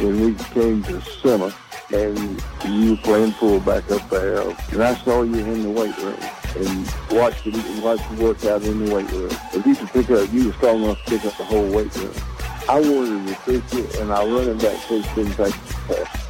when we came to summer and you were playing fullback up there, and I saw you in the weight room and watched you, watched you work out in the weight room. If you could pick up, you were strong enough to pick up the whole weight room. I wanted to fix it, and our running back coach didn't take the pass.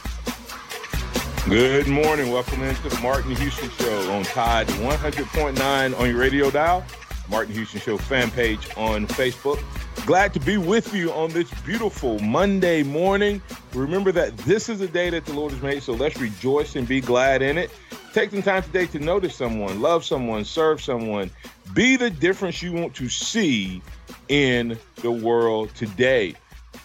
Good morning. Welcome into the Martin Houston Show on Tide 100.9 on your radio dial. Martin Houston Show fan page on Facebook. Glad to be with you on this beautiful Monday morning. Remember that this is a day that the Lord has made, so let's rejoice and be glad in it. Take some time today to notice someone, love someone, serve someone. Be the difference you want to see in the world today.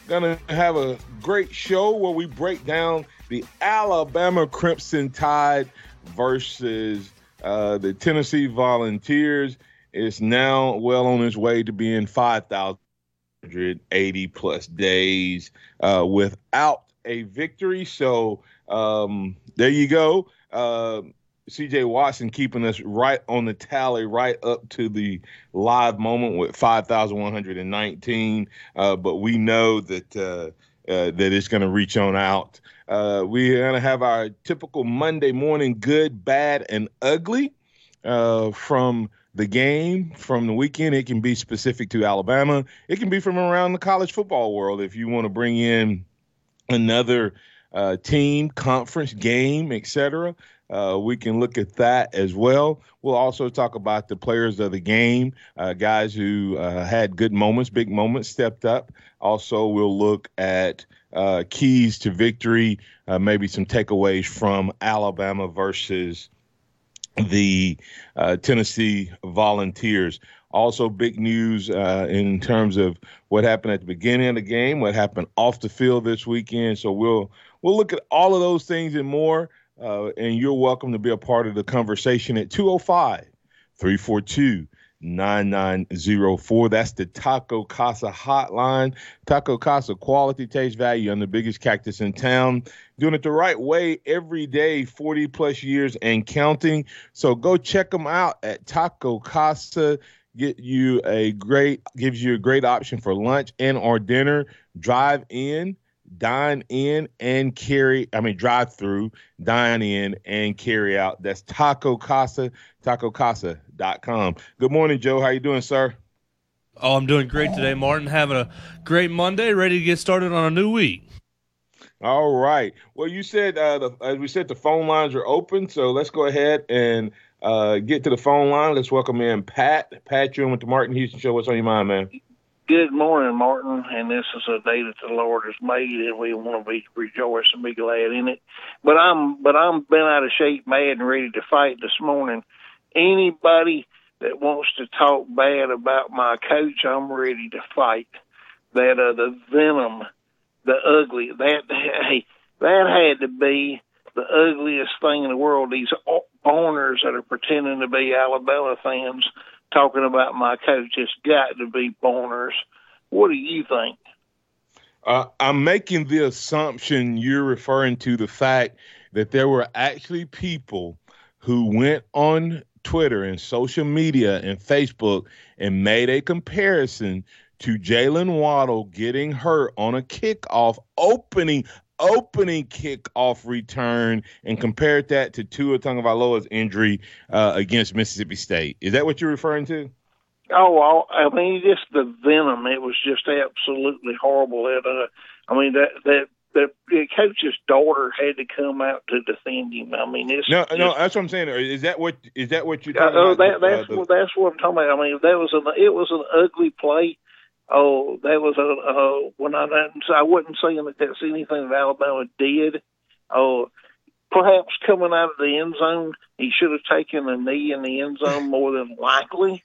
Gonna have a great show where we break down the Alabama Crimson Tide versus uh, the Tennessee Volunteers is now well on its way to being 5,080 plus days uh, without a victory. So um, there you go. Uh, CJ Watson keeping us right on the tally, right up to the live moment with 5,119. Uh, but we know that uh, uh, that it's going to reach on out uh, we're going to have our typical Monday morning good, bad, and ugly uh, from the game, from the weekend. It can be specific to Alabama, it can be from around the college football world if you want to bring in another uh, team, conference game, etc. Uh, we can look at that as well. We'll also talk about the players of the game, uh, guys who uh, had good moments, big moments, stepped up. Also, we'll look at uh, keys to victory, uh, maybe some takeaways from Alabama versus the uh, Tennessee Volunteers. Also, big news in terms of what happened at the beginning of the game, what happened off the field this weekend. So we'll we'll look at all of those things and more. Uh, and you're welcome to be a part of the conversation at 205 342 9904. That's the Taco Casa hotline. Taco Casa quality, taste, value, and the biggest cactus in town. Doing it the right way every day, 40 plus years and counting. So go check them out at Taco Casa. Get you a great, gives you a great option for lunch and or dinner. Drive in dine in and carry i mean drive through dine in and carry out. That's taco casa taco tacocasa.com good morning joe. How you doing sir? Oh i'm doing great today martin. Having a great monday ready to get started on a new week. All right. Well you said uh, the, as we said the phone lines are open so let's go ahead and uh, get to the phone line. Let's welcome in pat. Pat you're with the martin houston show. What's on your mind man Good morning, Martin. And this is a day that the Lord has made, and we want to be rejoice and be glad in it. But I'm, but I'm been out of shape, mad, and ready to fight this morning. Anybody that wants to talk bad about my coach, I'm ready to fight. That uh, the venom, the ugly, that hey, that had to be the ugliest thing in the world. These owners that are pretending to be Alabama fans talking about my coach. It's got to be Boners. What do you think? Uh, I'm making the assumption you're referring to the fact that there were actually people who went on Twitter and social media and Facebook and made a comparison to Jaylen Waddle getting hurt on a kickoff opening opening kickoff return and compared that to Tua Tagovailoa's injury uh, against Mississippi State. Is that what you're referring to? Oh, I mean, just the venom. It was just absolutely horrible. It, uh, I mean, that that the, the coach's daughter had to come out to defend him. I mean, it's No, just, no, that's what I'm saying. Is that what is that what you're Uh, talking oh, about? that, Uh, that's the- what that's what I'm talking about. I mean, that was an it was an ugly play. Oh, that was a uh, when I I wasn't saying that that's anything that Alabama did. Oh, perhaps coming out of the end zone, he should have taken a knee in the end zone more than likely.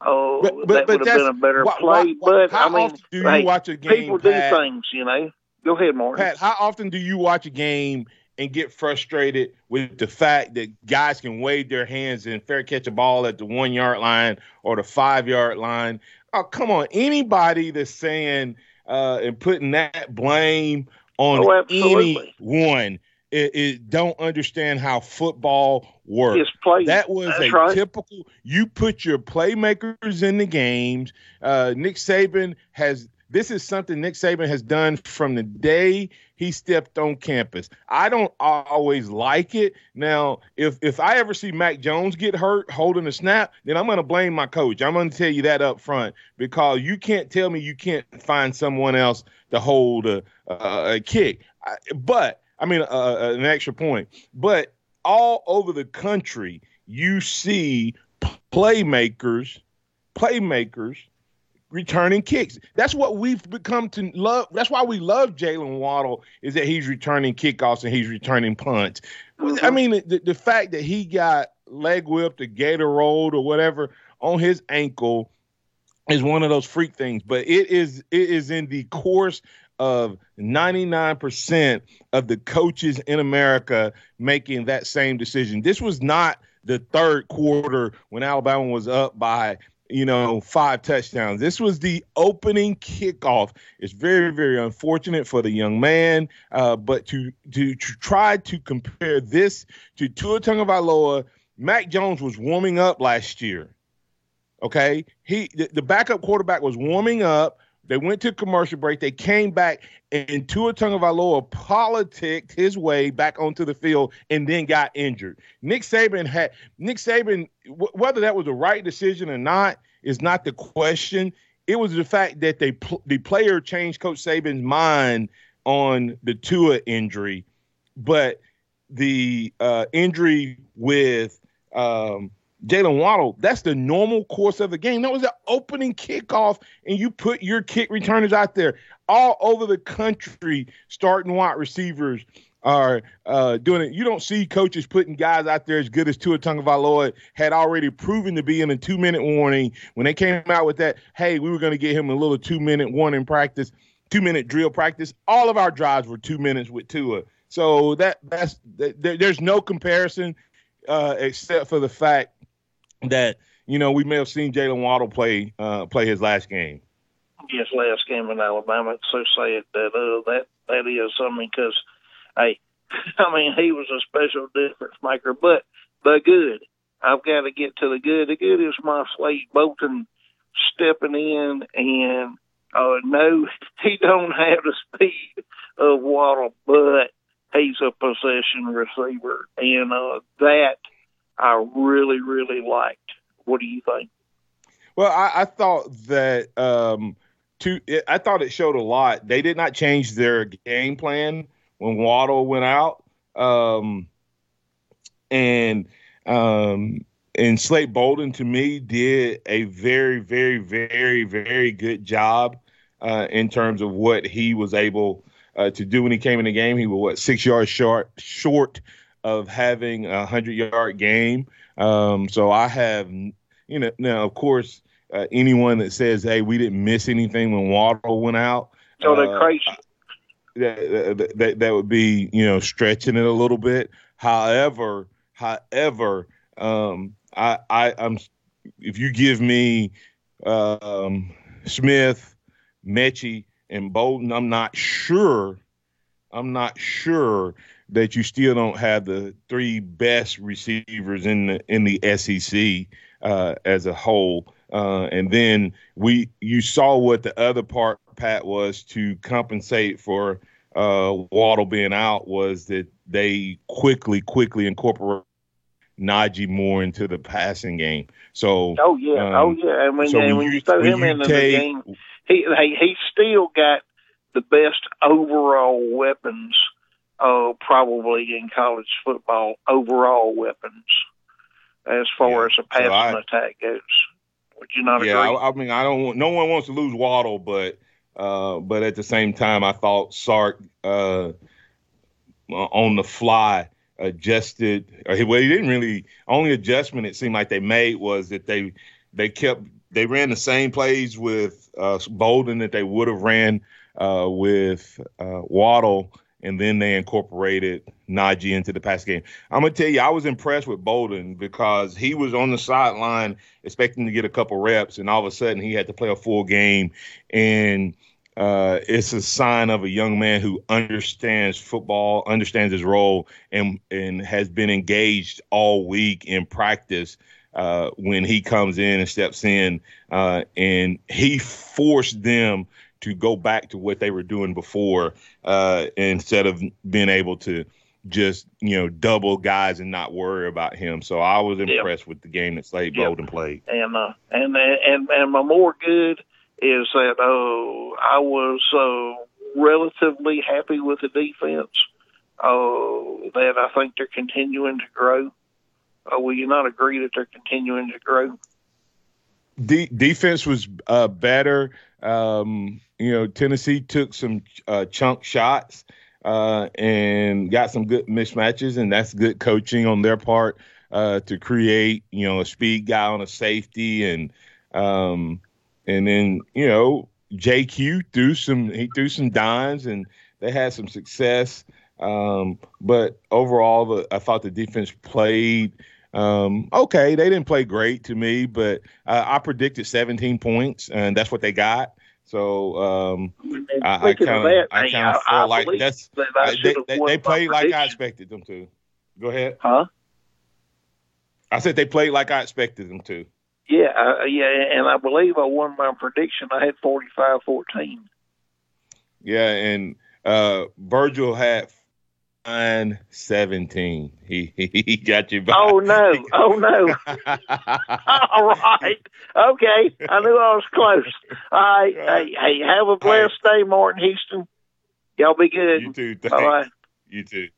Oh, But- but- that would have been a better why- play. why- why- but I mean, do you watch a game, people do things, you know. Go ahead, Martin. Pat, how often do you watch a game and get frustrated with the fact that guys can wave their hands and fair catch a ball at the one yard line or the five yard line? Oh, come on. Anybody that's saying uh, and putting that blame on Oh, anyone it, it don't understand how football works. That was That's a right. typical. You put your playmakers in the games. Uh, Nick Saban has. This is something Nick Saban has done from the day he stepped on campus. I don't always like it. Now, if if I ever see Mac Jones get hurt holding a snap, then I'm going to blame my coach. I'm going to tell you that up front because you can't tell me you can't find someone else to hold a, a, a kick. I, but I mean, uh, an extra point. But all over the country, you see playmakers, playmakers returning kicks. That's what we've become to love. That's why we love Jaylen Waddle is that he's returning kickoffs and he's returning punts. I mm-hmm. mean, the, the fact that he got leg whipped or gator rolled or whatever on his ankle is one of those freak things. But it is it is in the course of 99% of the coaches in America making that same decision. This was not the third quarter when Alabama was up by you know, five touchdowns. This was the opening kickoff. It's very, very unfortunate for the young man, uh, but to, to to try to compare this to Tua Tagovailoa, Mac Jones was warming up last year. Okay, he the, the backup quarterback was warming up. They went to commercial break. They came back, and Tua Tagovailoa politicked his way back onto the field, and then got injured. Nick Saban had Nick Saban. W- whether that was the right decision or not is not the question. It was the fact that they pl- the player changed Coach Saban's mind on the Tua injury, but the uh, injury with um, Jaylen Waddle, that's the normal course of the game. That was the opening kickoff, and you put your kick returners out there all over the country, starting wide receivers are uh, doing it. You don't see coaches putting guys out there as good as Tua Tagovailoa had already proven to be in a two-minute warning when they came out with that. Hey, we were going to get him a little two-minute warning practice, two-minute drill practice. All of our drives were two minutes with Tua. So that that's that, there's no comparison uh, except for the fact that you know we may have seen Jaylen Waddle play uh, play his last game. his last game in Alabama. It's so sad that uh, that that is something because, hey, I mean he was a special difference maker. But the good, I've got to get to the good. The good is my Slade Bolden stepping in and uh, no, he don't have the speed of Waddle, but he's a possession receiver, and uh, that I really really liked. What do you think? Well, I, I thought that um, it, I thought it showed a lot. They did not change their game plan when Waddle went out, um, and um, and Slade Bolden to me did a very, very, very, very good job uh, in terms of what he was able uh, to do when he came in the game. He was what six yards short short of having a hundred yard game. Um, so I have, you know, now of course, uh, anyone that says, "Hey, we didn't miss anything when Waddle went out," So they're uh, crazy. that, that, that would be you know stretching it a little bit. However, however, um, I I I'm if you give me um, Smith, Metchie, and Bolden, I'm not sure. I'm not sure that you still don't have the three best receivers in the in the SEC uh, as a whole. Uh, and then we you saw what the other part Pat was to compensate for uh, Waddle being out was that they quickly quickly incorporate Najee more into the passing game. So Oh yeah, um, oh yeah. And when, so and when you- you throw him into take- the game, he he he still got the best overall weapons, uh, probably in college football, overall weapons as far Yeah. as a passing I- attack goes. Would you not Yeah, agree? I, I mean, I don't. want No one wants to lose Waddle, but uh, but at the same time, I thought Sark uh, on the fly adjusted. Or he, well, he didn't really. Only adjustment it seemed like they made was that they they kept they ran the same plays with uh, Bolden that they would have ran uh, with uh, Waddle, and then they incorporated Najee into the pass game. I'm gonna tell you, I was impressed with Bolden because he was on the sideline expecting to get a couple reps, and all of a sudden he had to play a full game, and uh, it's a sign of a young man who understands football, understands his role, and and has been engaged all week in practice. Uh, when he comes in and steps in, uh, and he forced them to go back to what they were doing before, uh, instead of being able to just you know double guys and not worry about him. So I was Yep. impressed with the game that Slade Yep. Bolden played. and uh, and and and my more good is that uh, I was uh, relatively happy with the defense. Uh, that I think they're continuing to grow. Uh, will you not agree that they're continuing to grow? De- defense was uh, better. Um, you know, Tennessee took some uh, chunk shots uh, and got some good mismatches, and that's good coaching on their part uh, to create, you know, a speed guy on a safety, and um, and then you know JQ threw some he threw some dimes, and they had some success. Um, but overall, the, I thought the defense played um, okay. They didn't play great to me, but uh, I predicted 17 points, and that's what they got. So um, I, kind of I kind of I like that's that I I- should they, they, they played like I expected them to. Go ahead. Huh? I said they played like I expected them to. Yeah, uh, yeah, and I believe I won my prediction. I had 45-14. Yeah, and uh, Virgil had nine seventeen. He he got you back. Oh no! Oh no! All right. Okay. I knew I was close. All right. Hey, hey, have a blessed day, Martin Houston. Y'all be good. You too. Thanks. bye. You too.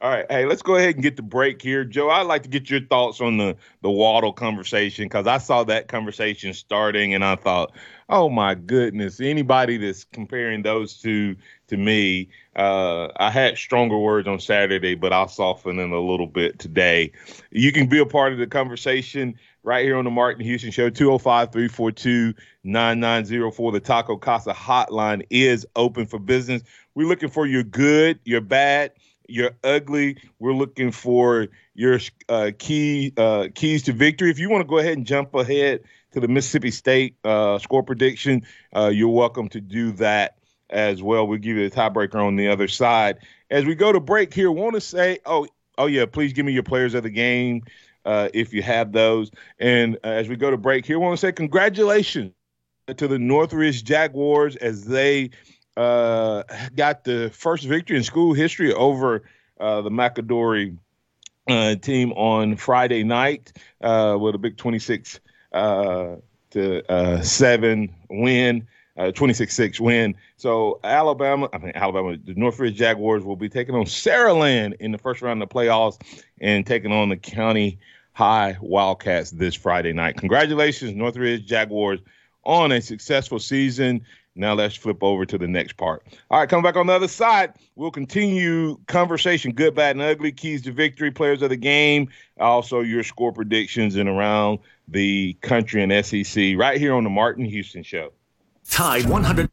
All right. Hey, let's go ahead and get the break here. Joe, I'd like to get your thoughts on the, the Waddle conversation because I saw that conversation starting and I thought, oh my goodness, anybody that's comparing those two to me, uh, I had stronger words on Saturday, but I'll soften them a little bit today. You can be a part of the conversation right here on the Martin Houston Show, 205 342 9904. The Taco Casa hotline is open for business. We're looking for your good, your bad, you're ugly. We're looking for your uh, key uh, keys to victory. If you want to go ahead and jump ahead to the Mississippi State uh, score prediction, uh, you're welcome to do that as well. We'll give you the tiebreaker on the other side. As we go to break here, want to say, oh, oh yeah, please give me your players of the game uh, if you have those. And uh, as we go to break here, want to say congratulations to the Northridge Jaguars as they uh, got the first victory in school history over uh, the McAdory uh, team on Friday night uh, with a big 26 uh, to uh, 7 win. Uh, 26-6 win. So Alabama, I mean Alabama, the Northridge Jaguars will be taking on Saraland in the first round of the playoffs and taking on the County High Wildcats this Friday night. Congratulations, Northridge Jaguars, on a successful season. Now let's flip over to the next part. All right, coming back on the other side, we'll continue conversation, good, bad, and ugly, keys to victory, players of the game, also your score predictions and around the country and SEC right here on the Martin Houston Show. Tide 100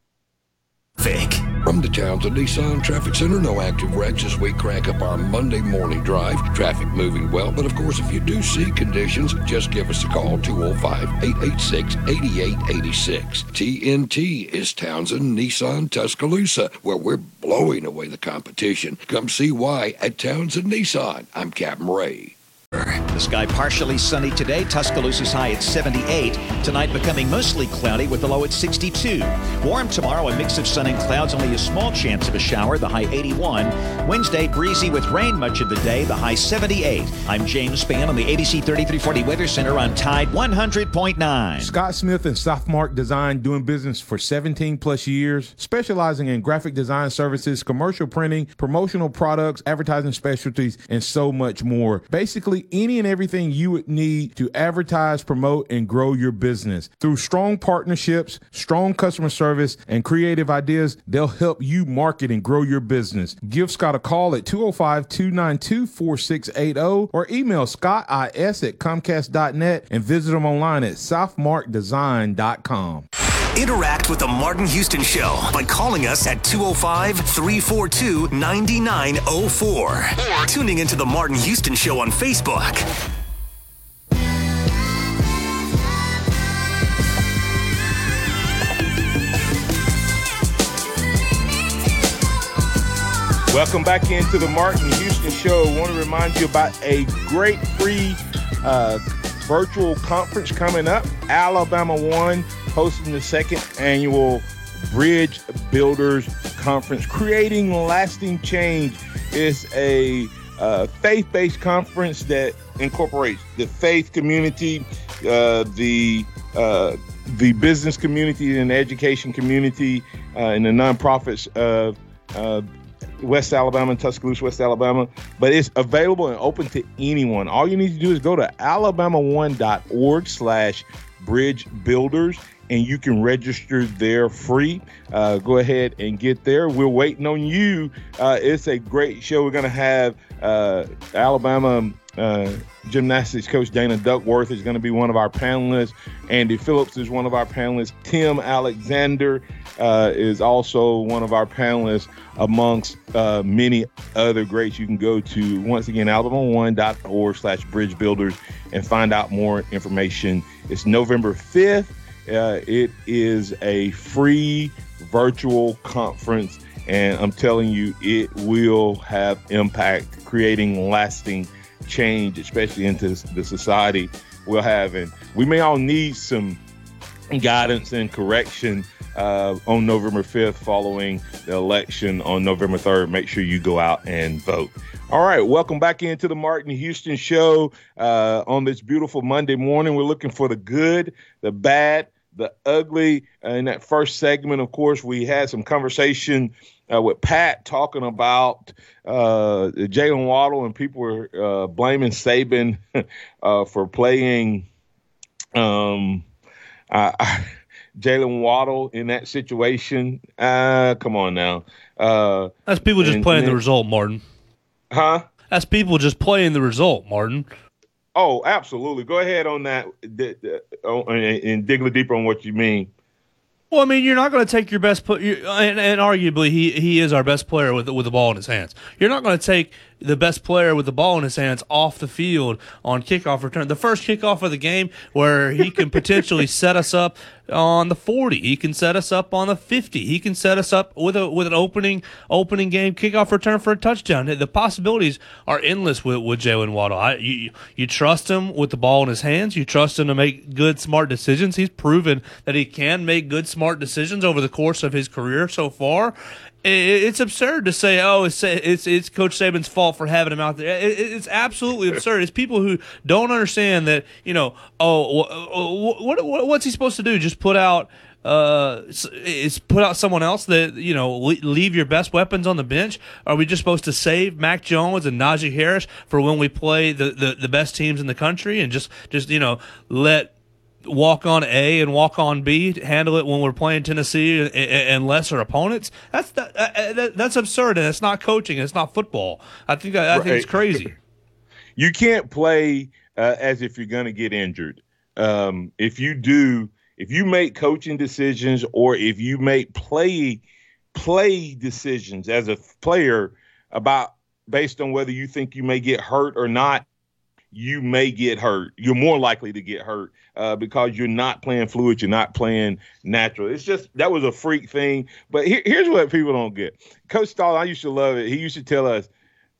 Vic. From the Townsend Nissan Traffic Center, no active wrecks as we crank up our Monday morning drive. Traffic moving well, but of course, if you do see conditions, just give us a call 205 886 8886. TNT is Townsend Nissan Tuscaloosa, where we're blowing away the competition. Come see why at Townsend Nissan. I'm Captain Ray. The sky partially sunny today. Tuscaloosa's high at 78. Tonight becoming mostly cloudy with the low at 62. Warm tomorrow, a mix of sun and clouds, only a small chance of a shower, the high 81. Wednesday, breezy with rain much of the day, the high 78. I'm James Spann on the ABC 3340 Weather Center on Tide 100.9. Scott Smith and Southmark Design doing business for 17 plus years, specializing in graphic design services, commercial printing, promotional products, advertising specialties, and so much more. Basically, any and everything you would need to advertise, promote, and grow your business. Through strong partnerships, strong customer service, and creative ideas, they'll help you market and grow your business. Give Scott a call at 205 292 4680 or email scottis at comcast.net and visit them online at southmarkdesign.com. Interact with the Martin Houston Show by calling us at 205 342 9904 or tuning into the Martin Houston Show on Facebook. Welcome back into the Martin Houston Show. I want to remind you about a great free uh, virtual conference coming up. Alabama One hosting the second annual Bridge Builders Conference. Creating lasting change is a uh, faith based conference that incorporates the faith community, uh, the uh, the business community, and the education community, uh, and the nonprofits of uh, West Alabama and Tuscaloosa, West Alabama, but it's available and open to anyone. All you need to do is go to alabama1.org slash bridge builders and you can register there free. Uh, go ahead and get there. We're waiting on you. Uh, it's a great show. We're going to have uh, Alabama uh, gymnastics coach Dana Duckworth is going to be one of our panelists. Andy Phillips is one of our panelists. Tim Alexander uh, is also one of our panelists amongst uh, many other greats. You can go to, once again, alabama1.org slash bridge builders and find out more information. It's November 5th. Uh, it is a free virtual conference, and I'm telling you, it will have impact, creating lasting change, especially into the society we're having. We may all need some guidance and correction uh, on November 5th following the election on November 3rd. Make sure you go out and vote. All right, welcome back into the Martin Houston Show uh, on this beautiful Monday morning. We're looking for the good, the bad, the ugly. Uh, in that first segment, of course, we had some conversation uh, with Pat talking about uh, Jaylen Waddle, and people were uh, blaming Saban uh, for playing um, Jaylen Waddle in that situation. Uh, come on now. That's people just and, playing and the result, Martin. Huh? That's people just playing the result, Martin. Oh, absolutely. Go ahead on that and dig a little deeper on what you mean. Well, I mean, you're not going to take your best put, and, and arguably he he is our best player with with the ball in his hands. You're not going to take the best player with the ball in his hands off the field on kickoff return. The first kickoff of the game where he can potentially set us up on the 40. He can set us up on the 50. He can set us up with a with an opening opening game kickoff return for a touchdown. The possibilities are endless with, with Jaylen Waddle. I, you you trust him with the ball in his hands. You trust him to make good smart decisions. He's proven that he can make good smart decisions over the course of his career so far it's absurd to say, "Oh, it's it's it's Coach Saban's fault for having him out there." it's absolutely absurd. It's people who don't understand that you know. Oh, what, what what's he supposed to do? Just put out uh, is put out someone else that you know leave your best weapons on the bench? Are we just supposed to save Mac Jones and Najee Harris for when we play the, the, the best teams in the country and just just you know let walk on A and walk on B, handle it when we're playing Tennessee and, and lesser opponents. That's that, uh, that, that's absurd, and it's not coaching. It's not football. I think I, I think it's crazy. You can't play uh, as if you're going to get injured. Um, if you do, if you make coaching decisions or if you make play play decisions as a player about based on whether you think you may get hurt or not, you may get hurt. You're more likely to get hurt uh, because you're not playing fluid, you're not playing natural. It's just that was a freak thing. But here, here's what people don't get. Coach Stahl, I used to love it. He used to tell us,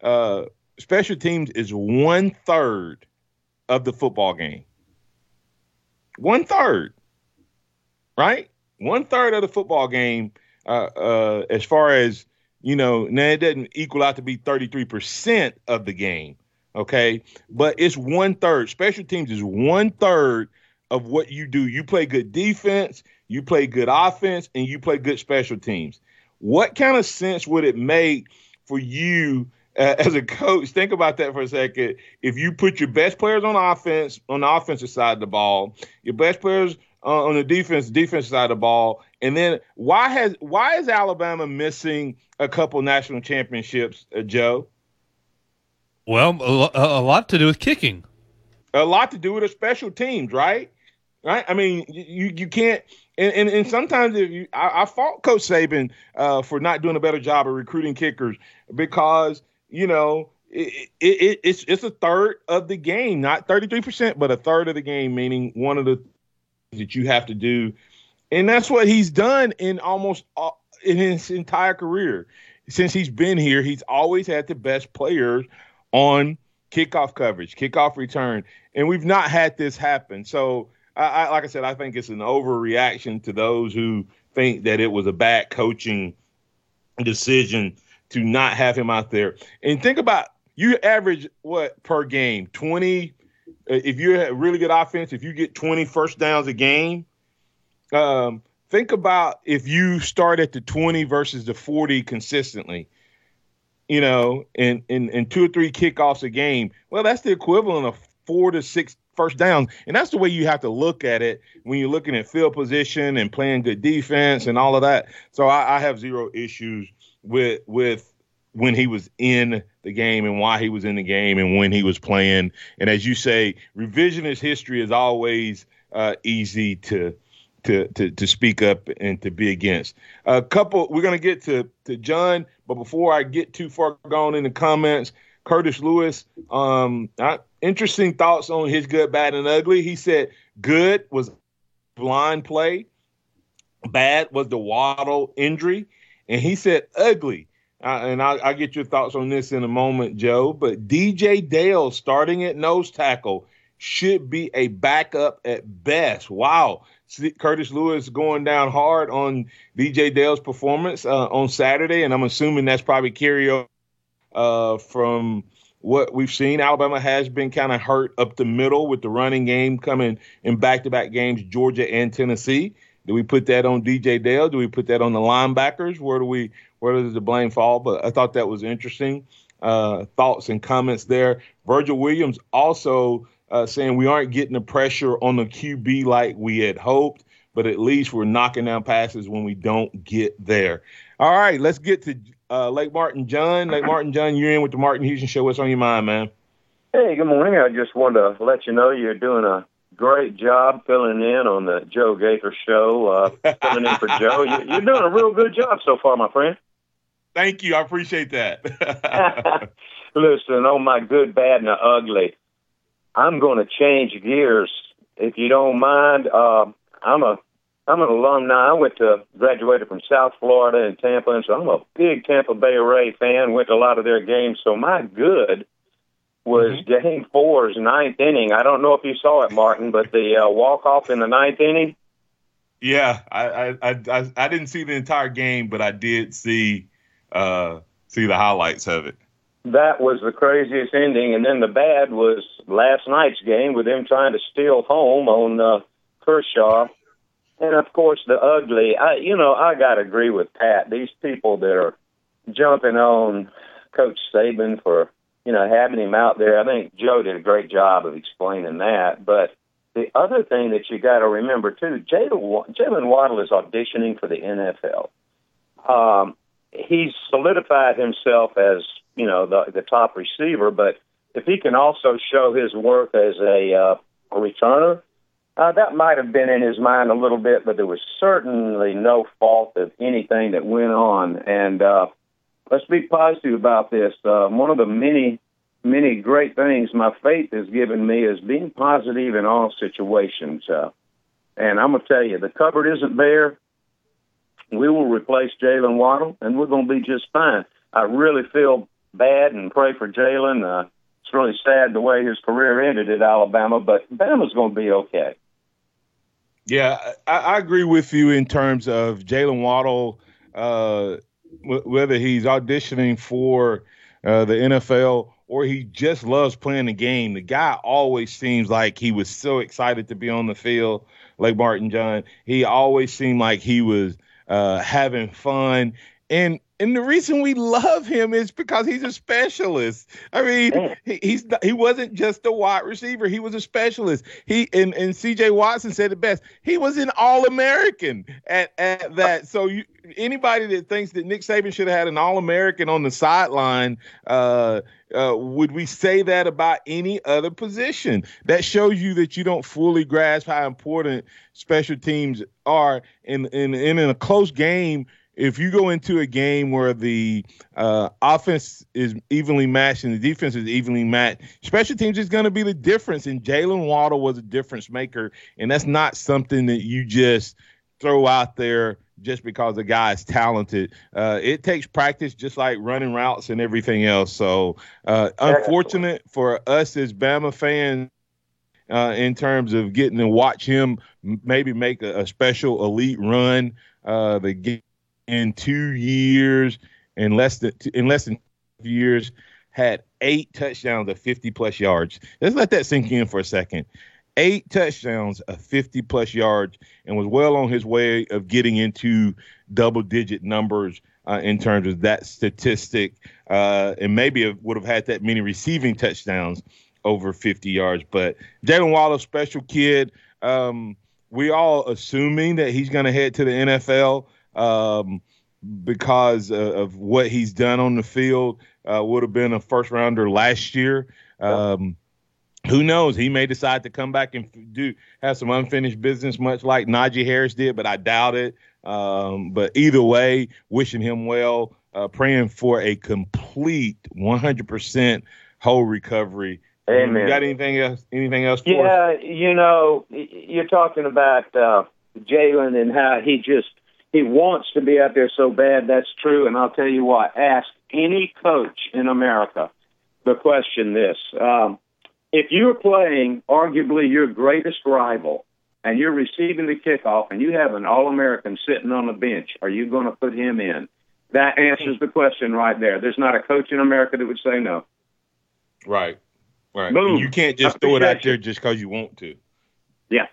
uh, special teams is one third of the football game. One third, right? One third of the football game, uh, uh, as far as you know, now it doesn't equal out to be 33% of the game, okay? But it's one third. Special teams is one third of what you do. You play good defense, you play good offense, and you play good special teams. What kind of sense would it make for you uh, as a coach? Think about that for a second. If you put your best players on offense, on the offensive side of the ball, your best players uh, on the defense, defense side of the ball, and then why has why is Alabama missing a couple national championships, uh, Joe? Well, a, a, lot to do with kicking. A lot to do with the special teams, right? Right. I mean, you you can't. And, and, and sometimes if you, I, I fault Coach Saban uh, for not doing a better job of recruiting kickers because you know it, it, it, it's it's a third of the game, not thirty three percent, but a third of the game, meaning one of the that you have to do, and that's what he's done in almost all, in his entire career. Since he's been here, he's always had the best players on kickoff coverage, kickoff return, and we've not had this happen. So, I, I, like I said, I think it's an overreaction to those who think that it was a bad coaching decision to not have him out there. And think about you average what per game twenty. Uh, if you're a really good offense, if you get 20 first downs a game, um, think about if you start at the 20 versus the 40 consistently, you know, and, and, and two or three kickoffs a game. Well, that's the equivalent of four to six first downs. And that's the way you have to look at it when you're looking at field position and playing good defense and all of that. So I, I have zero issues with with when he was in the game and why he was in the game and when he was playing. And as you say, revisionist history is always uh, easy to to, to to speak up and to be against. A couple, we're gonna get to to John, but before I get too far gone in the comments, Curtis Lewis, um, interesting thoughts on his good, bad, and ugly. He said good was blind play, bad was the Waddle injury, and he said ugly. Uh, and I'll, I'll get your thoughts on this in a moment, Joe. But DJ Dale starting at nose tackle should be a backup at best. Wow. Curtis Lewis going down hard on DJ Dale's performance uh, on Saturday, and I'm assuming that's probably carryover uh, from what we've seen. Alabama has been kind of hurt up the middle with the running game coming in back-to-back games, Georgia and Tennessee. Do we put that on DJ Dale? Do we put that on the linebackers? Where do we where does the blame fall? But I thought that was interesting. Uh, thoughts and comments there. Virgil Williams also uh, saying we aren't getting the pressure on the QB like we had hoped, but at least we're knocking down passes when we don't get there. All right, let's get to uh, Lake Martin John. Lake Martin John, you're in with the Martin Houston Show. What's on your mind, man? Hey, good morning. I just wanted to let you know you're doing a great job filling in on the Joe Gaither Show. Uh, filling in for Joe. You're doing a real good job so far, my friend. Thank you. I appreciate that. Listen, oh my good, bad, and ugly. I'm going to change gears if you don't mind. Uh, I'm a I'm an alumni. I went to graduated from South Florida in Tampa, and so I'm a big Tampa Bay Ray fan. Went to a lot of their games. So my good was mm-hmm. Game Four's ninth inning. I don't know if you saw it, Martin, but the uh, walk off in the ninth inning. Yeah, I, I I I didn't see the entire game, but I did see uh, see the highlights of it. That was the craziest ending, and then the bad was last night's game with them trying to steal home on uh, Kershaw, and of course the ugly. I, you know, I got to agree with Pat. These people that are jumping on Coach Saban for you know having him out there. I think Joe did a great job of explaining that, but. The other thing that you got to remember too, Jaylen Waddle is auditioning for the NFL. Um, he's solidified himself as you know the the top receiver, but if he can also show his worth as a, uh, a returner, uh, that might have been in his mind a little bit, but there was certainly no fault of anything that went on. And uh, let's be positive about this. Uh, one of the many, many great things my faith has given me is being positive in all situations. Uh, and I'm going to tell you, the cupboard isn't bare we will replace Jaylen Waddle, and we're going to be just fine. I really feel bad and pray for Jaylen. Uh, it's really sad the way his career ended at Alabama, but Bama's going to be okay. Yeah, I, I, agree with you in terms of Jaylen Waddle, uh, w- whether he's auditioning for uh, the NFL or he just loves playing the game. The guy always seems like he was so excited to be on the field, like Martin John. He always seemed like he was uh, having fun. And and the reason we love him is because he's a specialist. I mean, he, he's he wasn't just a wide receiver; he was a specialist. He and, and C.J. Watson said it best. He was an All American at at that. So you, anybody that thinks that Nick Saban should have had an All American on the sideline, uh, uh, would we say that about any other position? That shows you that you don't fully grasp how important special teams are. In in, in a close game if you go into a game where the uh, offense is evenly matched and the defense is evenly matched, special teams is going to be the difference. And Jaylen Waddle was a difference maker, and that's not something that you just throw out there just because the guy is talented. Uh, it takes practice, just like running routes and everything else. So, uh, unfortunate for us as Bama fans. Uh, in terms of getting to watch him maybe make a, a special elite run, uh, the in two years, in less than in less than years, had eight touchdowns of 50 plus yards. Let's let that sink in for a second. Eight touchdowns of 50 plus yards, and was well on his way of getting into double digit numbers uh, in terms of that statistic, uh, and maybe would have had that many receiving touchdowns over 50 yards. But Jaylen Waddle, special kid. Um, we all assuming that he's going to head to the NFL um, because of what he's done on the field. Uh, would have been a first rounder last year. Um, who knows? He may decide to come back and do have some unfinished business, much like Najee Harris did, but I doubt it. Um, but either way, wishing him well, uh, praying for a complete 100% whole recovery. Amen. You got anything else? Anything else? yeah, you know, you're talking about uh, Jaylen and how he just he wants to be out there so bad. That's true. And I'll tell you what, ask any coach in America the question this. Um, if you're playing arguably your greatest rival and you're receiving the kickoff and you have an All American sitting on the bench, are you going to put him in? That answers the question right there. There's not a coach in America that would say no. Right. Right. You can't just throw it out there just because you want to. Yeah.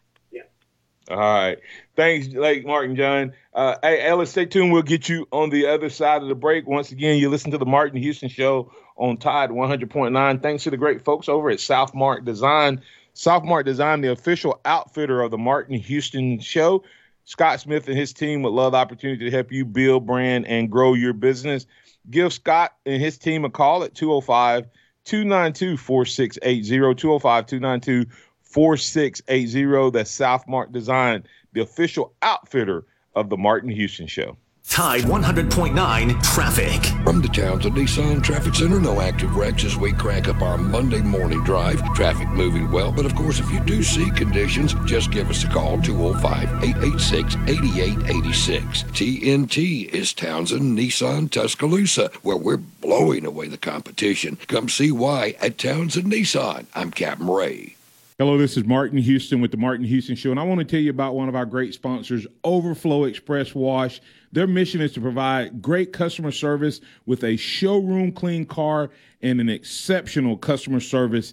All right. Thanks, Lake Martin John. Uh, hey, Ellis, stay tuned. We'll get you on the other side of the break. Once again, you listen to the Martin Houston Show on Tide 100.9. Thanks to the great folks over at Southmark Design. South Mark Design, the official outfitter of the Martin Houston Show. Scott Smith and his team would love the opportunity to help you build, brand, and grow your business. Give Scott and his team a call at 205 292 4680. 205 292 4680. That's South Mark Design, the official outfitter of the Martin Houston Show. Tide 100.9 traffic. From the Townsend Nissan Traffic Center, no active wrecks as we crank up our Monday morning drive. Traffic moving well, but of course, if you do see conditions, just give us a call 205 886 8886. TNT is Townsend Nissan Tuscaloosa, where we're blowing away the competition. Come see why at Townsend Nissan. I'm Captain Ray. Hello, this is Martin Houston with the Martin Houston Show, and I want to tell you about one of our great sponsors, Overflow Express Wash. Their mission is to provide great customer service with a showroom clean car and an exceptional customer service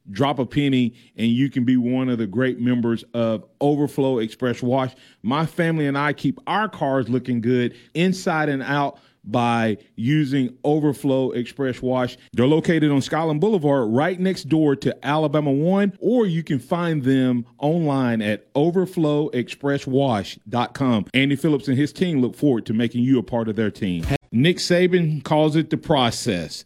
drop a penny, and you can be one of the great members of Overflow Express Wash. My family and I keep our cars looking good inside and out by using Overflow Express Wash. They're located on Skyland Boulevard right next door to Alabama One, or you can find them online at overflowexpresswash.com. Andy Phillips and his team look forward to making you a part of their team. Nick Saban calls it the process.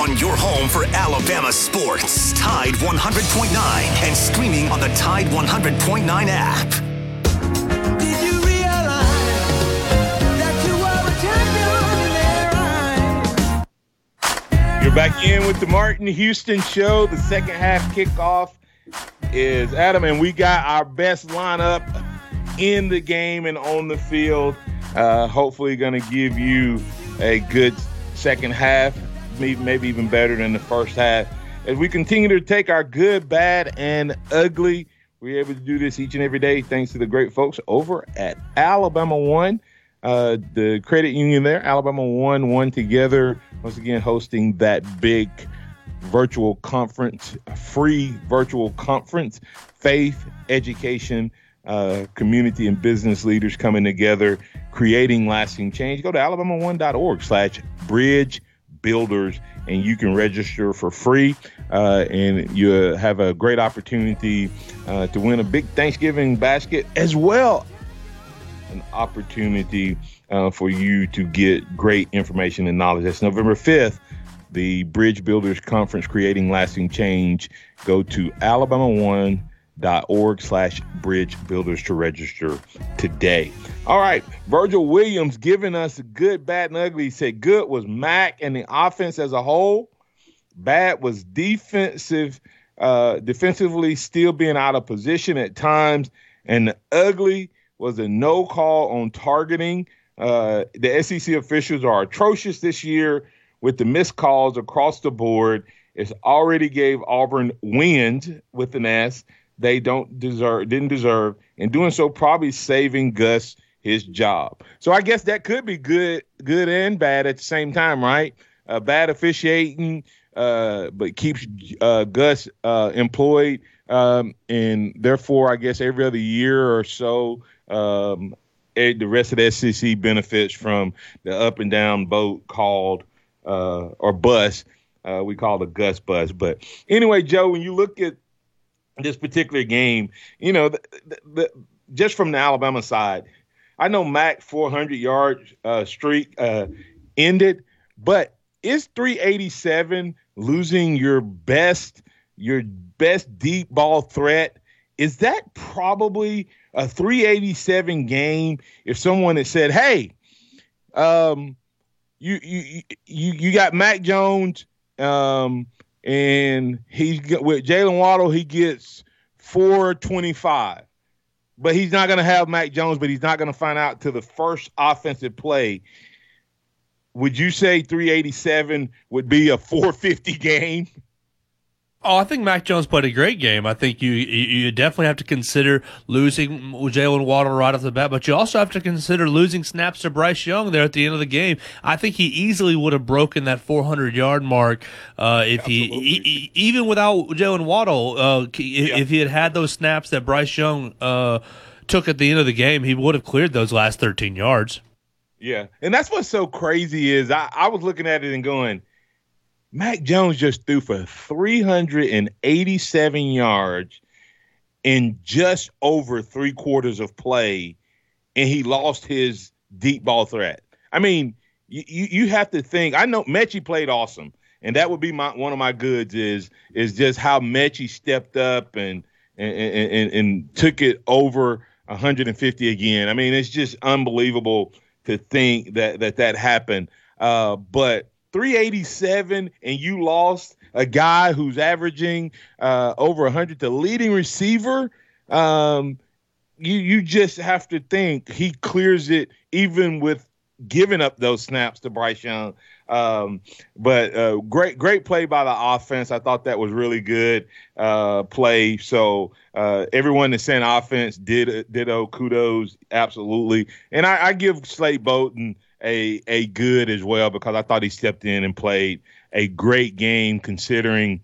on your home for Alabama sports. Tide 100.9 and streaming on the Tide 100.9 app. You're back in with the Martin Houston Show. The second half kickoff is Adam, and we got our best lineup in the game and on the field. Uh, hopefully, going to give you a good second half, maybe even better than the first half. As we continue to take our good, bad, and ugly, we're able to do this each and every day thanks to the great folks over at Alabama One, uh, the credit union there, Alabama One, One Together, once again hosting that big virtual conference, free virtual conference, faith, education, uh, community and business leaders coming together, creating lasting change. Go to alabama1.org slash bridge builders and you can register for free uh, and you have a great opportunity uh, to win a big Thanksgiving basket as well. An opportunity uh, for you to get great information and knowledge. That's November 5th, the Bridge Builders Conference Creating Lasting Change. Go to Alabama One org slash bridge builders to register today. All right, Virgil Williams giving us good, bad, and ugly. He said good was Mac and the offense as a whole. Bad was defensive, uh, defensively still being out of position at times, and the ugly was a no call on targeting. Uh, the SEC officials are atrocious this year with the missed calls across the board. It's already gave Auburn wins with an S they don't deserve didn't deserve and doing so probably saving Gus his job. So I guess that could be good good and bad at the same time, right? Uh, bad officiating uh, but keeps uh, Gus uh, employed um, and therefore I guess every other year or so um, the rest of the SEC benefits from the up and down boat called uh, or bus. Uh, we call the Gus bus. But anyway, Joe, when you look at this particular game, you know, the, the, the, just from the Alabama side, I know Mac 400 yard uh, streak uh, ended, but is 387 losing your best your best deep ball threat? Is that probably a 387 game? If someone had said, "Hey, um, you you you you got Mac Jones." Um, and he's with Jaylen Waddle, he gets 425. But he's not going to have Mac Jones, but he's not going to find out to the first offensive play. Would you say 387 would be a 450 game? Oh, I think Mac Jones played a great game. I think you you, definitely have to consider losing Jaylen Waddle right off the bat, but you also have to consider losing snaps to Bryce Young there at the end of the game. I think he easily would have broken that 400 yard mark uh, if he, even without Jaylen Waddle. Uh, yeah. If he had had those snaps that Bryce Young uh, took at the end of the game, he would have cleared those last 13 yards. Yeah, and that's what's so crazy is I, I was looking at it and going Mac Jones just threw for 387 yards in just over three quarters of play, and he lost his deep ball threat. I mean, you, you have to think. I know Metchie played awesome, and that would be my one of my goods is is just how Metchie stepped up and and, and, and took it over 150 again. I mean, it's just unbelievable to think that that that happened. Uh, but 387 and you lost a guy who's averaging uh, over 100 the leading receiver um, you you just have to think he clears it even with giving up those snaps to Bryce Young. Um, but uh, great great play by the offense. I thought that was really good uh, play. So uh, everyone that sent offense did ditto kudos absolutely. And I, I give Slade Bolden a a good as well because I thought he stepped in and played a great game considering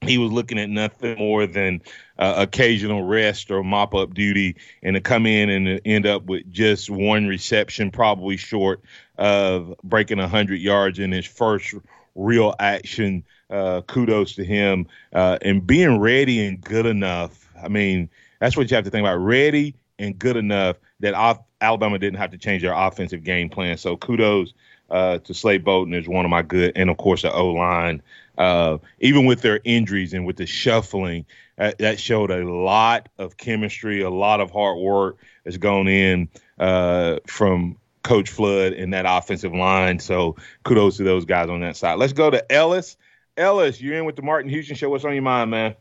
he was looking at nothing more than uh, occasional rest or mop up duty and to come in and end up with just one reception, probably short of breaking 100 yards in his first real action. Uh, kudos to him uh, and being ready and good enough. I mean, that's what you have to think about ready and good enough that off- Alabama didn't have to change their offensive game plan. So kudos uh, to Slade Bolden is one of my good, and of course the O line. Uh, even with their injuries and with the shuffling, uh, that showed a lot of chemistry, a lot of hard work has gone in uh, from Coach Flood and that offensive line. So kudos to those guys on that side. Let's go to Ellis. Ellis, you're in with the Martin Houston Show. What's on your mind, man?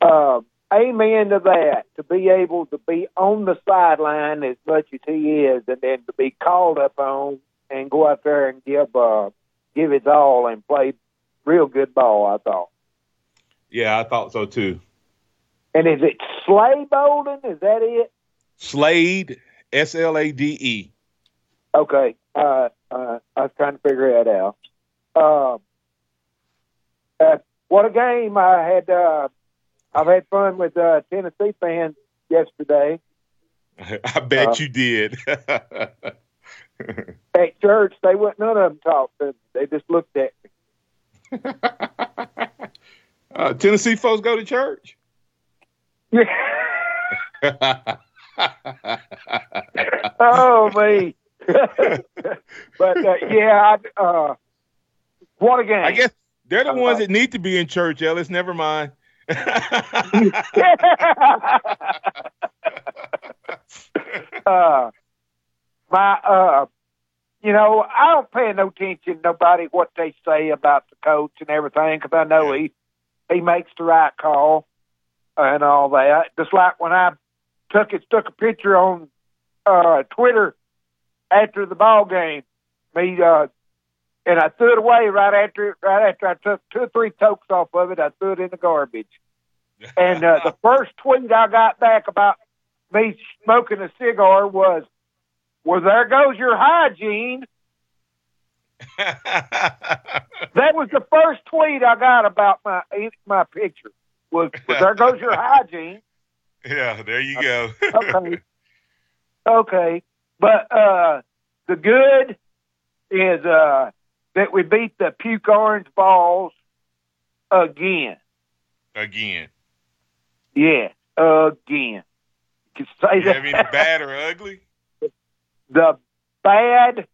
Uh, amen to that. To be able to be on the sideline as much as he is, and then to be called up on and go out there and give uh, give his all and play real good ball. I thought. Yeah, I thought so too. And is it Slade Bolden? Is that it? Slade, S L A D E. Okay. Uh, uh, I was trying to figure that out. Uh, uh, what a game! I had. Uh, I've had fun with uh, Tennessee fans yesterday. I bet uh, you did. at church, they went. None of them talked to me. They just looked at me. uh, Tennessee folks go to church. Yeah. oh me. but uh, yeah, I, uh, what a game! I guess they're the ones that need to be in church, Ellis. Never mind. uh, my uh you know, I don't pay no attention to nobody what they say about the coach and everything because I know he he makes the right call and all that. Just like when I took it, took a picture on uh Twitter after the ball game, me uh, and I threw it away right after right after I took two or three tokes off of it. I threw it in the garbage. and uh, the first tweet I got back about me smoking a cigar was, well, there goes your hygiene. that was the first tweet I got about my my picture. Was, was there goes your hygiene? Yeah, there you go. okay, okay, but uh, the good is uh, that we beat the puke orange balls again. Again. Yeah, again. You can say you that. have any bad or ugly? The bad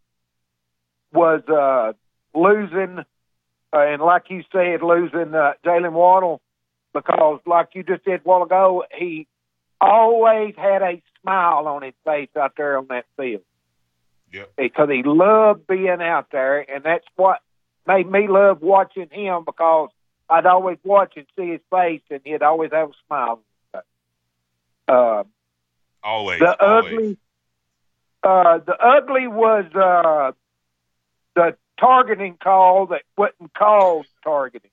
was uh, losing, uh, and like you said, losing uh, Jaylen Waddle because, like you just said a while ago, he always had a smile on his face out there on that field. Yep. Because he loved being out there, and that's what made me love watching him because I'd always watch and see his face, and he'd always have a smile. Uh, always. The always. ugly. Uh, the ugly was uh, the targeting call that wasn't called targeting.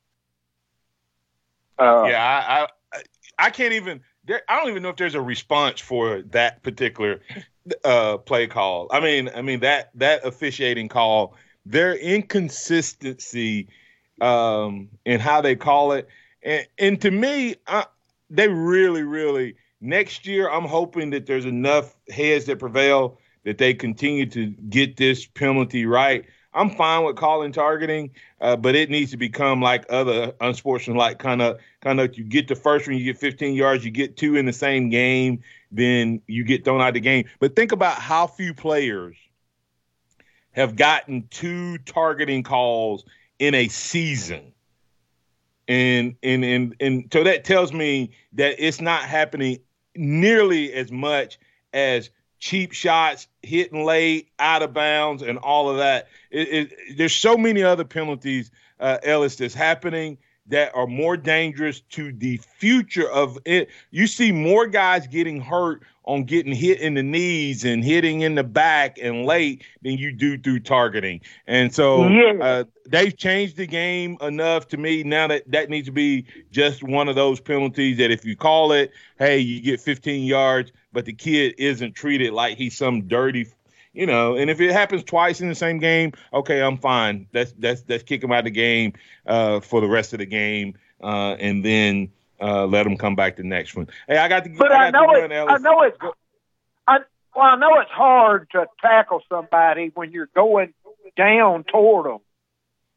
Uh, yeah, I, I I can't even. There, I don't even know if there's a response for that particular uh, play call. I mean, I mean that that officiating call, their inconsistency um, in how they call it, and, and to me, I, they really, really next year. I'm hoping that there's enough heads that prevail that they continue to get this penalty right. I'm fine with calling targeting, uh, but it needs to become like other unsportsmanlike kind of kind of. You get the first one, you get 15 yards. You get two in the same game, then you get thrown out of the game. But think about how few players have gotten two targeting calls in a season. And and and and so that tells me that it's not happening nearly as much as cheap shots, hitting late, out of bounds, and all of that. It, it, there's so many other penalties, uh, Ellis, that's happening that are more dangerous to the future of it. You see more guys getting hurt on getting hit in the knees and hitting in the back and late than you do through targeting. And so Yeah. uh, they've changed the game enough to me now that that needs to be just one of those penalties that if you call it, hey, you get 15 yards, but the kid isn't treated like he's some dirty you know, and if it happens twice in the same game, okay, I'm fine. That's that's that's kick him out of the game uh, for the rest of the game, uh, and then uh, let them come back the next one. Hey, I got to. But I, got know it. I know it's. I well, I know it's hard to tackle somebody when you're going down toward them.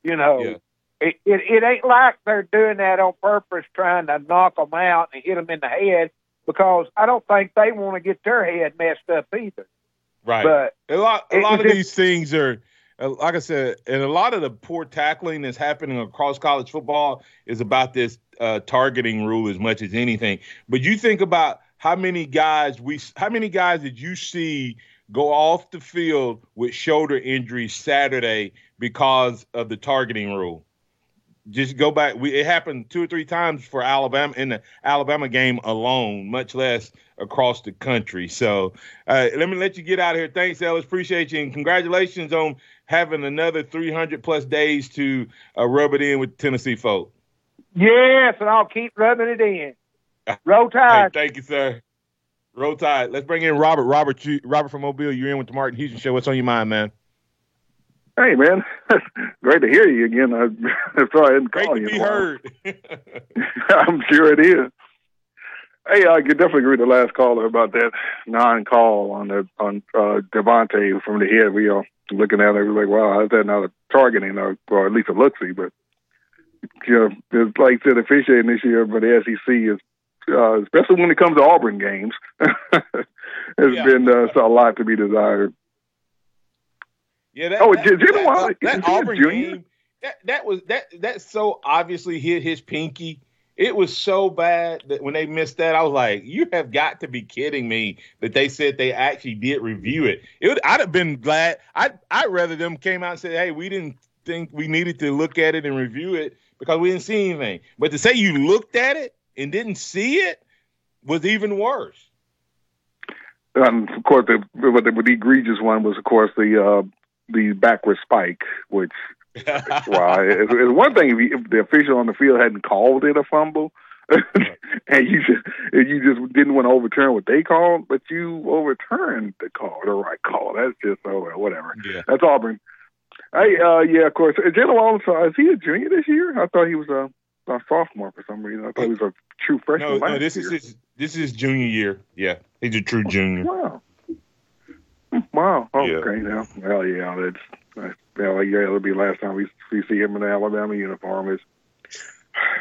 You know, Yeah. it, it it ain't like they're doing that on purpose, trying to knock them out and hit them in the head. Because I don't think they want to get their head messed up either. Right. But a lot a lot of just- these things are like I said, and a lot of the poor tackling that's happening across college football is about this uh, targeting rule as much as anything. But you think about how many guys we how many guys did you see go off the field with shoulder injuries Saturday because of the targeting rule? Just go back. We it happened two or three times for Alabama in the Alabama game alone, much less across the country. So uh, let me let you get out of here. Thanks, Ellis. Appreciate you and congratulations on having another 300 plus days to uh, rub it in with Tennessee folk. yes, and I'll keep rubbing it in. Roll Hey, Tide. thank you, sir. Roll Tide. Let's bring in Robert. Robert, you, Robert from Mobile. You're in with the Martin Houston Show. What's on your mind, man? Hey, man. Great to hear you again. I'm sorry I didn't Great call to you. in be heard. I'm sure it is. Hey, I could definitely agree with the last caller about that non-call on the on uh, DeVonta from the head. We are looking at it, we're like, wow, how's that not a targeting, or, or at least a look-see? But you know, it's like I said, officiating this year, but the SEC is, uh, especially when it comes to Auburn games, has Yeah. been uh, a lot to be desired. Yeah, that, Oh, that, Jimmy that, Wallace, that, Auburn junior? game, that that was that that so obviously hit his pinky. It was so bad that when they missed that, I was like, "You have got to be kidding me!" That they said they actually did review it. It would, I'd have been glad. I I'd rather them came out and said, "Hey, we didn't think we needed to look at it and review it because we didn't see anything." But to say you looked at it and didn't see it was even worse. Um, of course, the, the, the egregious one was, of course, the uh, the backward spike, which wow, it's, it's one thing if, you, if the official on the field hadn't called it a fumble, and you just and you just didn't want to overturn what they called, but you overturned the call, the right call. That's just oh well, whatever. Yeah. That's Auburn. Hey, uh, yeah, of course. Jaylen Waddle, uh, is he a junior this year? I thought he was a, a sophomore for some reason. I thought he was a true freshman No, no, this year. is his, this is his junior year. Yeah, he's a true junior. Wow. Wow. Yeah. Okay. Now, well, yeah, that's, that's well, yeah, it'll be the last time we we see him in the Alabama uniform. Is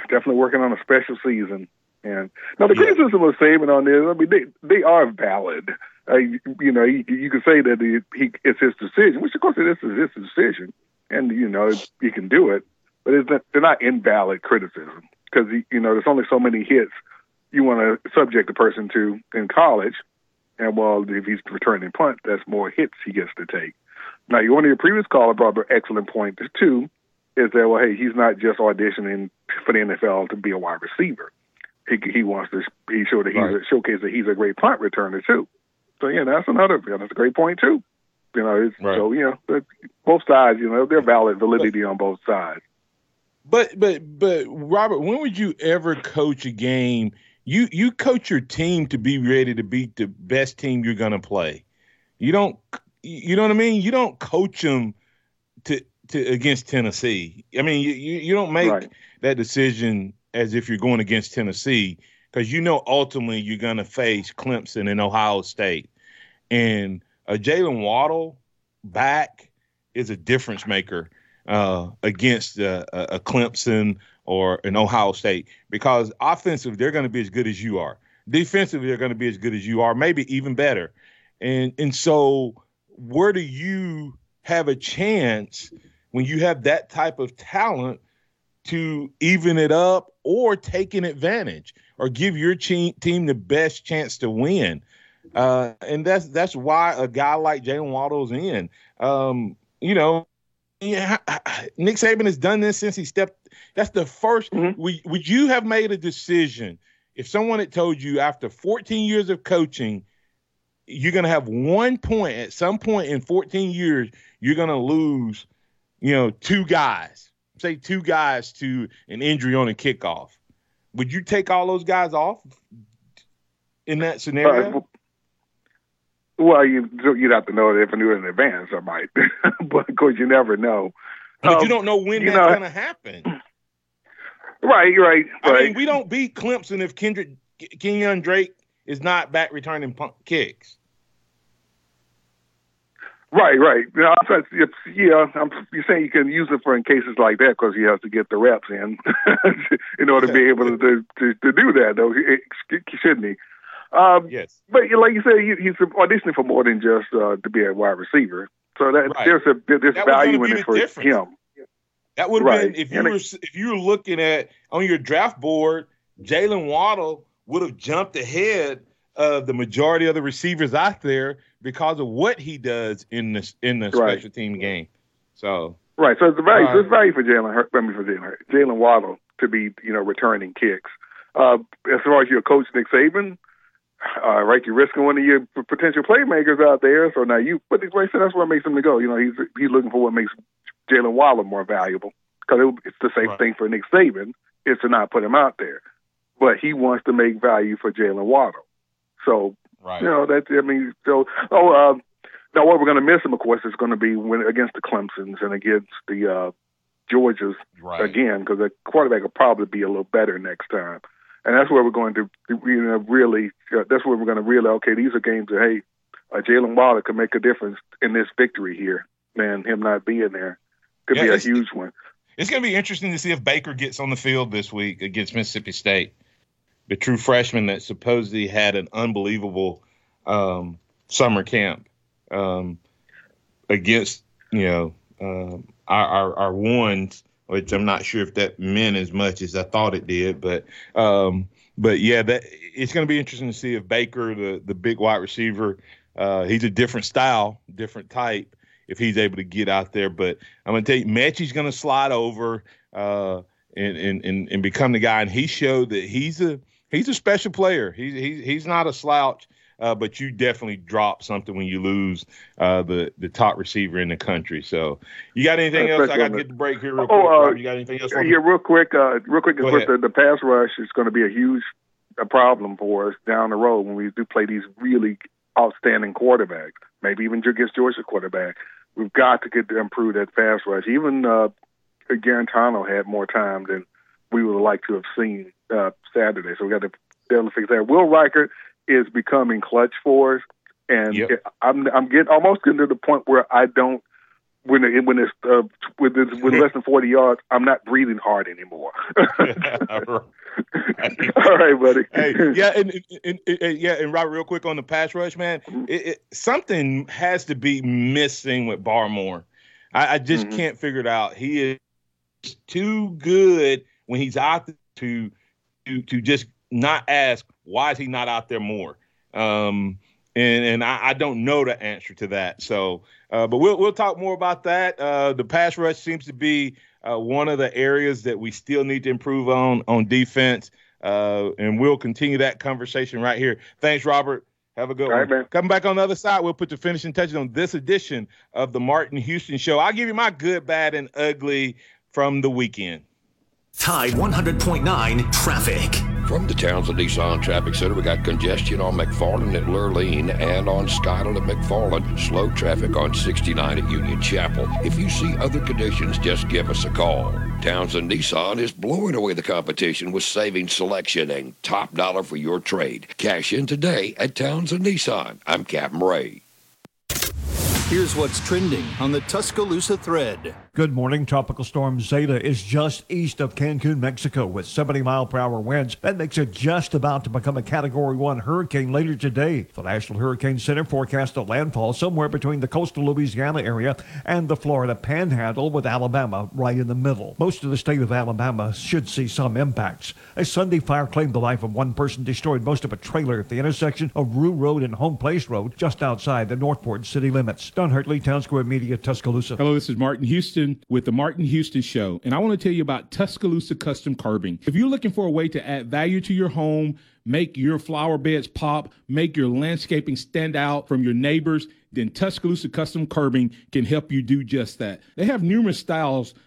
definitely working on a special season. And now the criticism of Saban on this, I mean, they they are valid. Uh, you, you know, you, you could say that he, he it's his decision, which of course this is his decision, and you know he can do it, but it's not, they're not invalid criticism because you know there's only so many hits you want to subject a person to in college, and well, if he's returning punt, that's more hits he gets to take. Now, you one of your previous caller brought up an excellent point too, is that well, hey, he's not just auditioning for the NFL to be a wide receiver. He he wants to he showed that he's Right. a, showcase that he's a great punt returner too. So yeah, that's another that's a great point too. You know, it's, Right. so you know, both sides, you know, they're valid validity on both sides. But but but Robert, when would you ever coach a game? You you coach your team to be ready to beat the best team you're gonna play. You don't you know what I mean? You don't coach them to to against Tennessee. I mean, you you, you don't make Right. that decision as if you're going against Tennessee because you know ultimately you're gonna face Clemson and Ohio State, and a Jaylen Waddle back is a difference maker uh, against uh, a Clemson or an Ohio State because offensive they're going to be as good as you are. Defensively they're going to be as good as you are, maybe even better. And and so where do you have a chance when you have that type of talent to even it up or take an advantage or give your team team the best chance to win? Uh, and that's that's why a guy like Jaylen Waddle's in. Um, you know, yeah, Nick Saban has done this since he stepped. That's the 1st Mm-hmm. Would, would you have made a decision if someone had told you after 14 years of coaching, you're going to have one point at some point in 14 years, you're going to lose, you know, two guys, say two guys to an injury on a kickoff. Would you take all those guys off in that scenario? Well, you you'd have to know that if I knew it in advance, I might, but of course you never know. but Um, you don't know when that's going to happen. Right, right, I right. mean, we don't beat Clemson if Kendrick Kenyan Drake is not back returning pump kicks. Right, right. You know, it's, it's, yeah, I'm, you're saying you can use it for in cases like that because he has to get the reps in in order to be able to to, to, do that, though, he- shouldn't he? Um, yes. But like you said, he, he's auditioning for more than just uh, to be a wide receiver. So that Right. there's a there's That value in it for difference. him. That would have Right. been if you And were if you were looking at on your draft board, Jaylen Waddle would have jumped ahead of the majority of the receivers out there because of what he does in the in the Right. special team game. So Right. So it's value. So it's value for Jaylen. I mean, for Jaylen, Jaylen Waddle to be you know returning kicks. Uh, as far as your coach Nick Saban, uh, right, you're risking one of your p- potential playmakers out there. So now you, put like I said, that's what makes him to go. You know, he's he's looking for what makes Jaylen Waddle more valuable because it, it's the same thing for Nick Saban is to not put him out there, but he wants to make value for Jaylen Waddle. So right. you know, that's, I mean, so, oh, uh, now what we're going to miss him, of course, is going to be when against the Clemsons and against the uh, Georgias Right. again, because the quarterback will probably be a little better next time. And that's where we're going to, you know, really, uh, that's where we're going to really, okay, these are games that, hey, uh, Jaylen Waddle could make a difference in this victory here, man him not being there. Could Yeah, be a huge one. It's going to be interesting to see if Baker gets on the field this week against Mississippi State, the true freshman that supposedly had an unbelievable um, summer camp um, against you know um, our, our our ones, which I'm not sure if that meant as much as I thought it did, but um, but yeah, that it's going to be interesting to see if Baker, the the big wide receiver, uh, he's a different style, different type if he's able to get out there. But I'm going to tell you, Metchie's going to slide over uh, and, and and and become the guy. And he showed that he's a he's a special player. He's he's he's not a slouch. Uh, but you definitely drop something when you lose uh, the the top receiver in the country. So, you got anything else? I got to get the break here real quick. Oh, uh, You got anything else? For me? Yeah, real quick, uh, real quick, Go is with the, the pass rush is going to be a huge a problem for us down the road when we do play these really outstanding quarterbacks, maybe even against Georgia quarterback. We've got to get to improve that pass rush. Even uh, Guarantano had more time than we would like to have seen uh, Saturday, so we got to be able to fix that. Will Reichard is becoming clutch for us, and I'm I'm getting almost getting to the point where I don't when it, when it's uh, with it's, with less than forty yards, I'm not breathing hard anymore. All right, buddy. hey, yeah, and, and, and, yeah, and Robert, real quick on the pass rush, man, Mm-hmm. it, it, something has to be missing with Barmore. I, I just Mm-hmm. can't figure it out. He is too good when he's out to to to just not ask why is he not out there more. Um, and and I, I don't know the answer to that. So, uh, but we'll we'll talk more about that. Uh, the pass rush seems to be uh, one of the areas that we still need to improve on on defense. Uh, and we'll continue that conversation right here. Thanks, Robert. Have a good All one. right, man. Come back on the other side. We'll put the finishing touches on this edition of the Martin Houston Show. I'll give you my good, bad, and ugly from the weekend. Tide 100.9 traffic. From the Townsend Nissan Traffic Center, we got congestion on McFarland at Lurleen and on Skyland at McFarland. Slow traffic on 69 at Union Chapel. If you see other conditions, just give us a call. Townsend Nissan is blowing away the competition with saving selection and top dollar for your trade. Cash in today at Townsend Nissan. I'm Captain Ray. Here's what's trending on the Tuscaloosa thread. Good morning. Tropical storm Zeta is just east of Cancun, Mexico, with 70 mile per hour winds. That makes it just about to become a Category 1 hurricane later today. The National Hurricane Center forecasts a landfall somewhere between the coastal Louisiana area and the Florida panhandle, with Alabama right in the middle. Most of the state of Alabama should see some impacts. A Sunday fire claimed the life of one person, destroyed most of a trailer at the intersection of Rue Road and Home Place Road, just outside the Northport city limits. Don Hartley, Town Square Media, Tuscaloosa. Hello, this is Martin Houston with the Martin Houston Show, and I want to tell you about Tuscaloosa Custom Curbing. If you're looking for a way to add value to your home, make your flower beds pop, make your landscaping stand out from your neighbors, then Tuscaloosa Custom Curbing can help you do just that. They have numerous styles,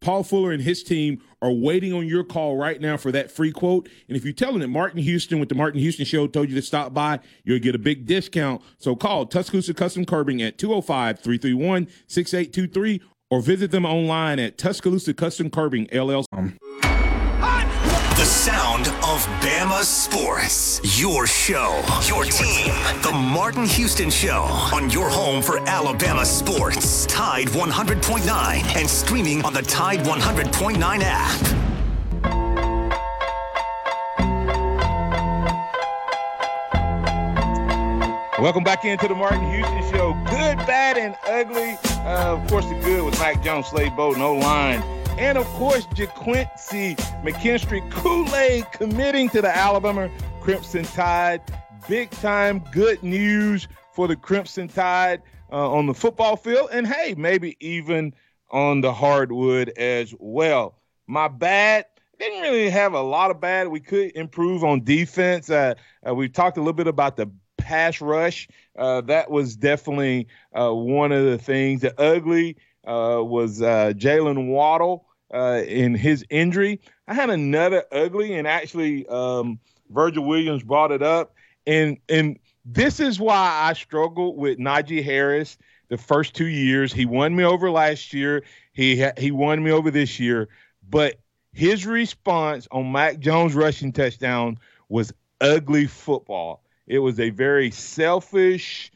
Paul Fuller and his team are waiting on your call right now for that free quote. And if you tell them that Martin Houston with the Martin Houston Show told you to stop by, you'll get a big discount. So call Tuscaloosa Custom Curbing at 205 331 6823 or visit them online at Tuscaloosa Custom Curbing LLC. Um, The sound of Bama sports. Your show, your team. The Martin Houston Show on your home for Alabama sports. Tide 100.9 and streaming on the Tide 100.9 app. Welcome back into the Martin Houston Show. Good, bad, and ugly. Uh, of course, the good was Mac Jones, Slade Bolden, no line. And of course, Ga'Quincy McKinstry Kool-Aid committing to the Alabama Crimson Tide. Big time good news for the Crimson Tide uh, on the football field. And hey, maybe even on the hardwood as well. My bad didn't really have a lot of bad. We could improve on defense. Uh, uh, we talked a little bit about the pass rush. Uh, that was definitely uh, one of the things. The ugly uh, was uh, Jaylen Waddle uh, in his injury. I had another ugly, and actually, um, Virgil Williams brought it up. And and this is why I struggled with Najee Harris the first two years. He won me over last year. He he won me over this year, but his response on Mac Jones rushing touchdown was ugly football. It was a very selfish,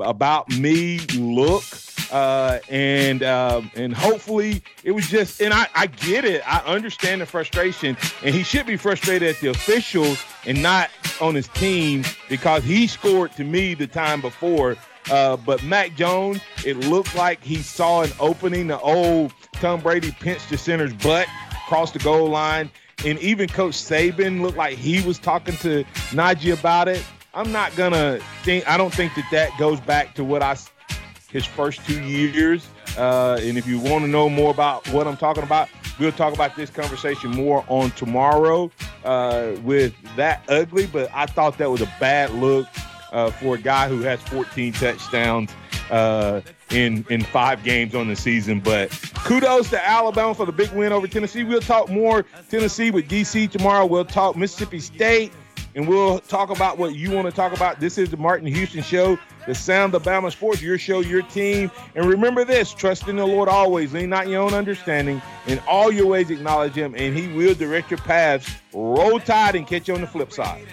about me look, uh, and uh, and hopefully it was just. And I, I get it. I understand the frustration, and he should be frustrated at the officials and not on his team because he scored to me the time before. Uh, but Mac Jones, it looked like he saw an opening. The old Tom Brady pinched the center's butt across the goal line. And even Coach Saban looked like he was talking to Najee about it. I'm not gonna think. I don't think that that goes back to what I his first two years. Uh, and if you want to know more about what I'm talking about, we'll talk about this conversation more on tomorrow uh, with that ugly. But I thought that was a bad look uh, for a guy who has 14 touchdowns uh, in in five games on the season. But kudos to Alabama for the big win over Tennessee. We'll talk more Tennessee with DC tomorrow. We'll talk Mississippi State and we'll talk about what you want to talk about. This is the Martin Houston Show, the sound of Bama Sports, your show, your team. And remember this trust in the Lord always, lean not your own understanding. In all your ways, acknowledge Him, and He will direct your paths. Roll tide and catch you on the flip side.